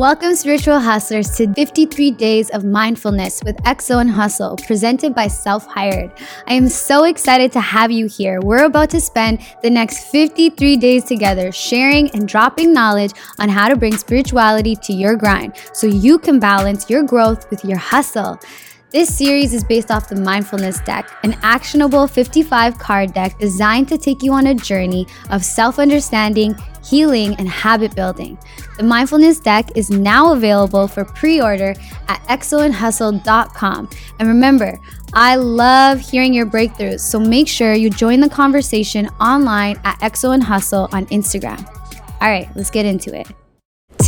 Welcome, spiritual hustlers, to 53 Days of Mindfulness with XO and Hustle, presented by Self Hired. I am so excited to have you here. We're about to spend the next 53 days together sharing and dropping knowledge on how to bring spirituality to your grind so you can balance your growth with your hustle. This series is based off the Mindfulness Deck, an actionable 55 card deck designed to take you on a journey of self understanding, healing, and habit building. The Mindfulness Deck is now available for pre order at xoandhustle.com. And remember, I love hearing your breakthroughs, so make sure you join the conversation online at XO and Hustle on Instagram. All right, let's get into it.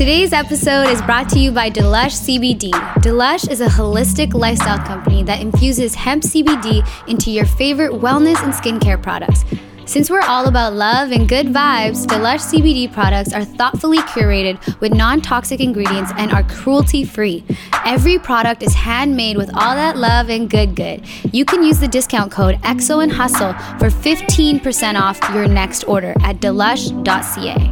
Today's episode is brought to you by Delush CBD. Delush is a holistic lifestyle company that infuses hemp CBD into your favorite wellness and skincare products. Since we're all about love and good vibes, Delush CBD products are thoughtfully curated with non toxic ingredients and are cruelty free. Every product is handmade with all that love and good good. You can use the discount code XO and Hustle for 15% off your next order at delush.ca.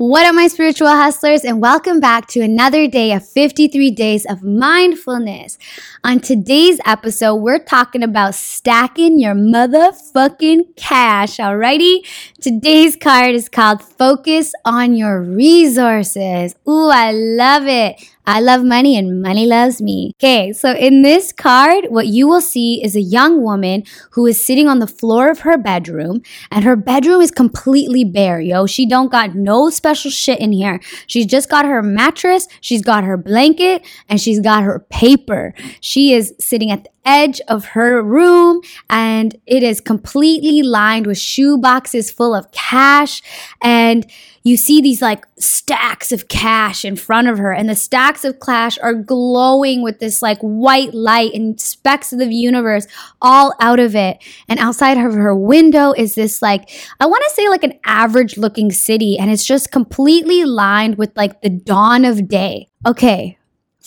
What up, my spiritual hustlers, and welcome back to another day of 53 days of mindfulness. On today's episode, we're talking about stacking your motherfucking cash. Alrighty? Today's card is called Focus on Your Resources. Ooh, I love it. I love money and money loves me. Okay, so in this card, what you will see is a young woman who is sitting on the floor of her bedroom and her bedroom is completely bare, yo. She don't got no special shit in here. She's just got her mattress, she's got her blanket, and she's got her paper. She is sitting at the edge of her room and it is completely lined with shoe boxes full of cash. And you see these like stacks of cash in front of her and the stacks of cash are glowing with this like white light and specks of the universe all out of it. And outside of her window is this like i want to say like an average looking city and it's just completely lined with like the dawn of day. Okay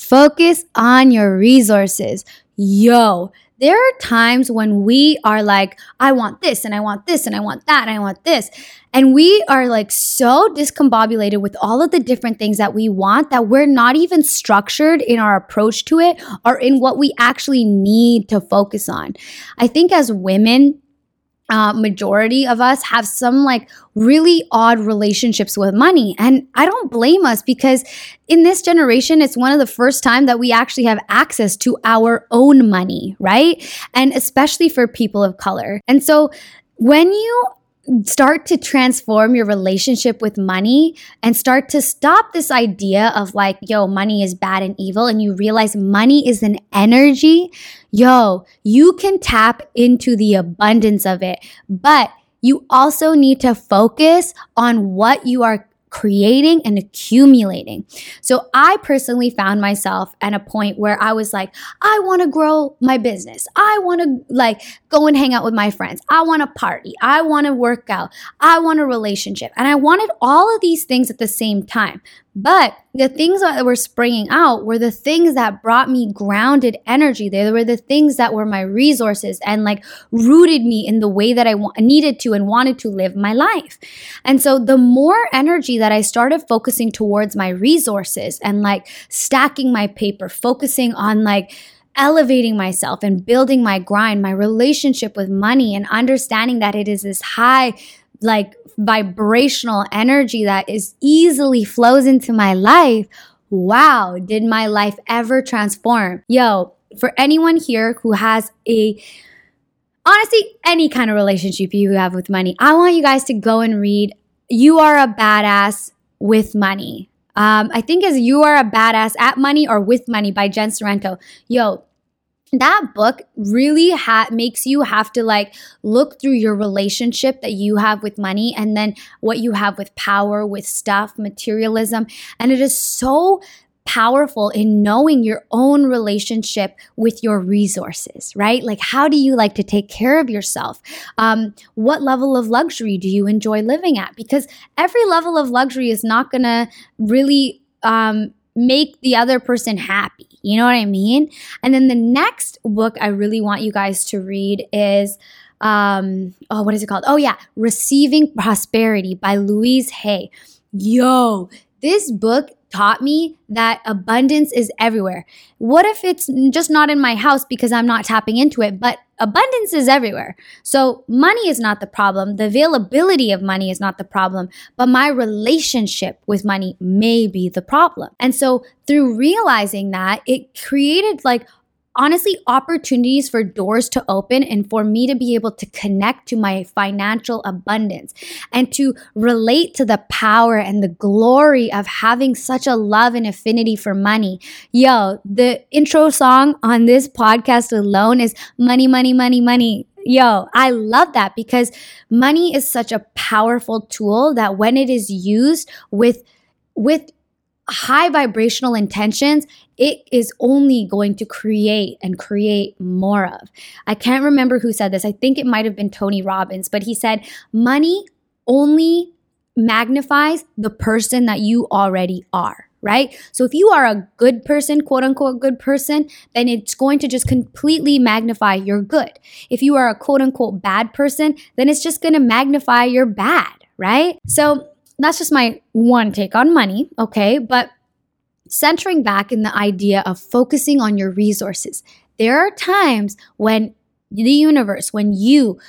focus on your resources yo, there are times when we are like, I want this and I want this and I want that and I want this. And we are like so discombobulated with all of the different things that we want that we're not even structured in our approach to it or in what we actually need to focus on. I think as women, uh, majority of us have some like really odd relationships with money. And I don't blame us because in this generation, it's one of the first time that we actually have access to our own money, right? And especially for people of color. And so when you start to transform your relationship with money and start to stop this idea of like, yo, money is bad and evil, and you realize money is an energy, yo, you can tap into the abundance of it. But you also need to focus on what you are creating and accumulating. So I personally found myself at a point where I was like, I want to grow my business. I want to like go and hang out with my friends. I want to party. I want to work out. I want a relationship. And I wanted all of these things at the same time. But the things that were springing out were the things that brought me grounded energy. They were the things that were my resources and like rooted me in the way that I wa- needed to and wanted to live my life. And so the more energy that I started focusing towards my resources and like stacking my paper, focusing on like, elevating myself and building my grind, my relationship with money, and understanding that it is this high, like vibrational energy that is easily flows into my life. Wow, did my life ever transform? Yo, for anyone here who has a honestly any kind of relationship you have with money, I want you guys to go and read You Are a Badass with Money. Um, I think as You Are a Badass at Money or with Money by Jen Sincero. Yo, that book really ha- makes you have to like look through your relationship that you have with money and then what you have with power, with stuff, materialism. And it is so powerful in knowing your own relationship with your resources, right? Like, how do you like to take care of yourself? Um, what level of luxury do you enjoy living at? Because every level of luxury is not going to really um, make the other person happy. You know what I mean? And then the next book I really want you guys to read is um, oh, what is it called? Oh, yeah, Receiving Prosperity by Louise Hay. Yo, this book taught me that abundance is everywhere. What if it's just not in my house because I'm not tapping into it, but abundance is everywhere. So money is not the problem. The availability of money is not the problem, but my relationship with money may be the problem. And so through realizing that, it created like honestly opportunities for doors to open and for me to be able to connect to my financial abundance and to relate to the power and the glory of having such a love and affinity for money. Yo, the intro song on this podcast alone is Money, Money, Money, Money. Yo, I love that because money is such a powerful tool that when it is used with with high vibrational intentions, it is only going to create and create more of. I can't remember who said this. I think it might have been Tony Robbins, but he said, money only magnifies the person that you already are right? So if you are a good person, quote unquote good person, then it's going to just completely magnify your good. If you are a quote unquote bad person, then it's just going to magnify your bad, right? So that's just my one take on money, okay? But centering back in the idea of focusing on your resources. There are times when the universe, when you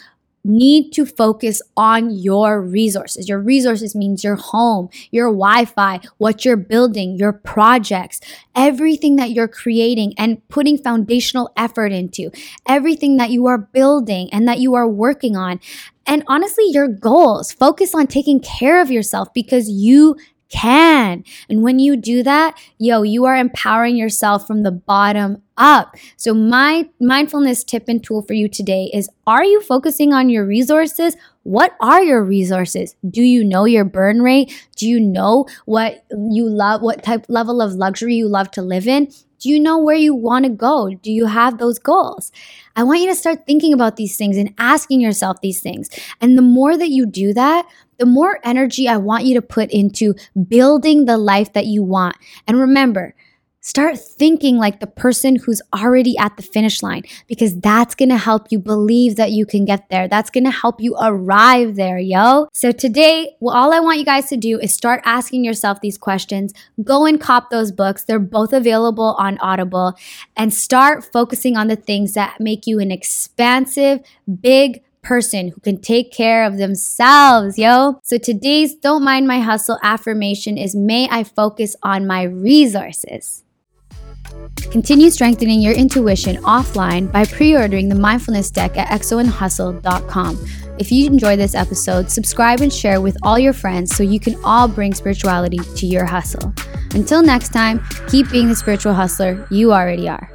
need to focus on your resources. Your resources means your home, your Wi Fi, what you're building, your projects, everything that you're creating and putting foundational effort into, everything that you are building and that you are working on. And honestly, your goals. Focus on taking care of yourself because you can. And when you do that, yo, you are empowering yourself from the bottom up. So my mindfulness tip and tool for you today is are you focusing on your resources? What are your resources? Do you know your burn rate? Do you know what you love, what type level of luxury you love to live in? Do you know where you want to go? Do you have those goals? I want you to start thinking about these things and asking yourself these things. And the more that you do that, the more energy I want you to put into building the life that you want. And remember, Start thinking like the person who's already at the finish line because that's gonna help you believe that you can get there. That's gonna help you arrive there, yo. So today, well, all I want you guys to do is start asking yourself these questions. Go and cop those books. They're both available on Audible and start focusing on the things that make you an expansive, big, person who can take care of themselves, yo. So today's Don't Mind My Hustle affirmation is May I focus on my resources. Continue strengthening your intuition offline by pre ordering the mindfulness deck at xoandhustle.com. If you enjoyed this episode, subscribe and share with all your friends so you can all bring spirituality to your hustle. Until next time, keep being the spiritual hustler you already are.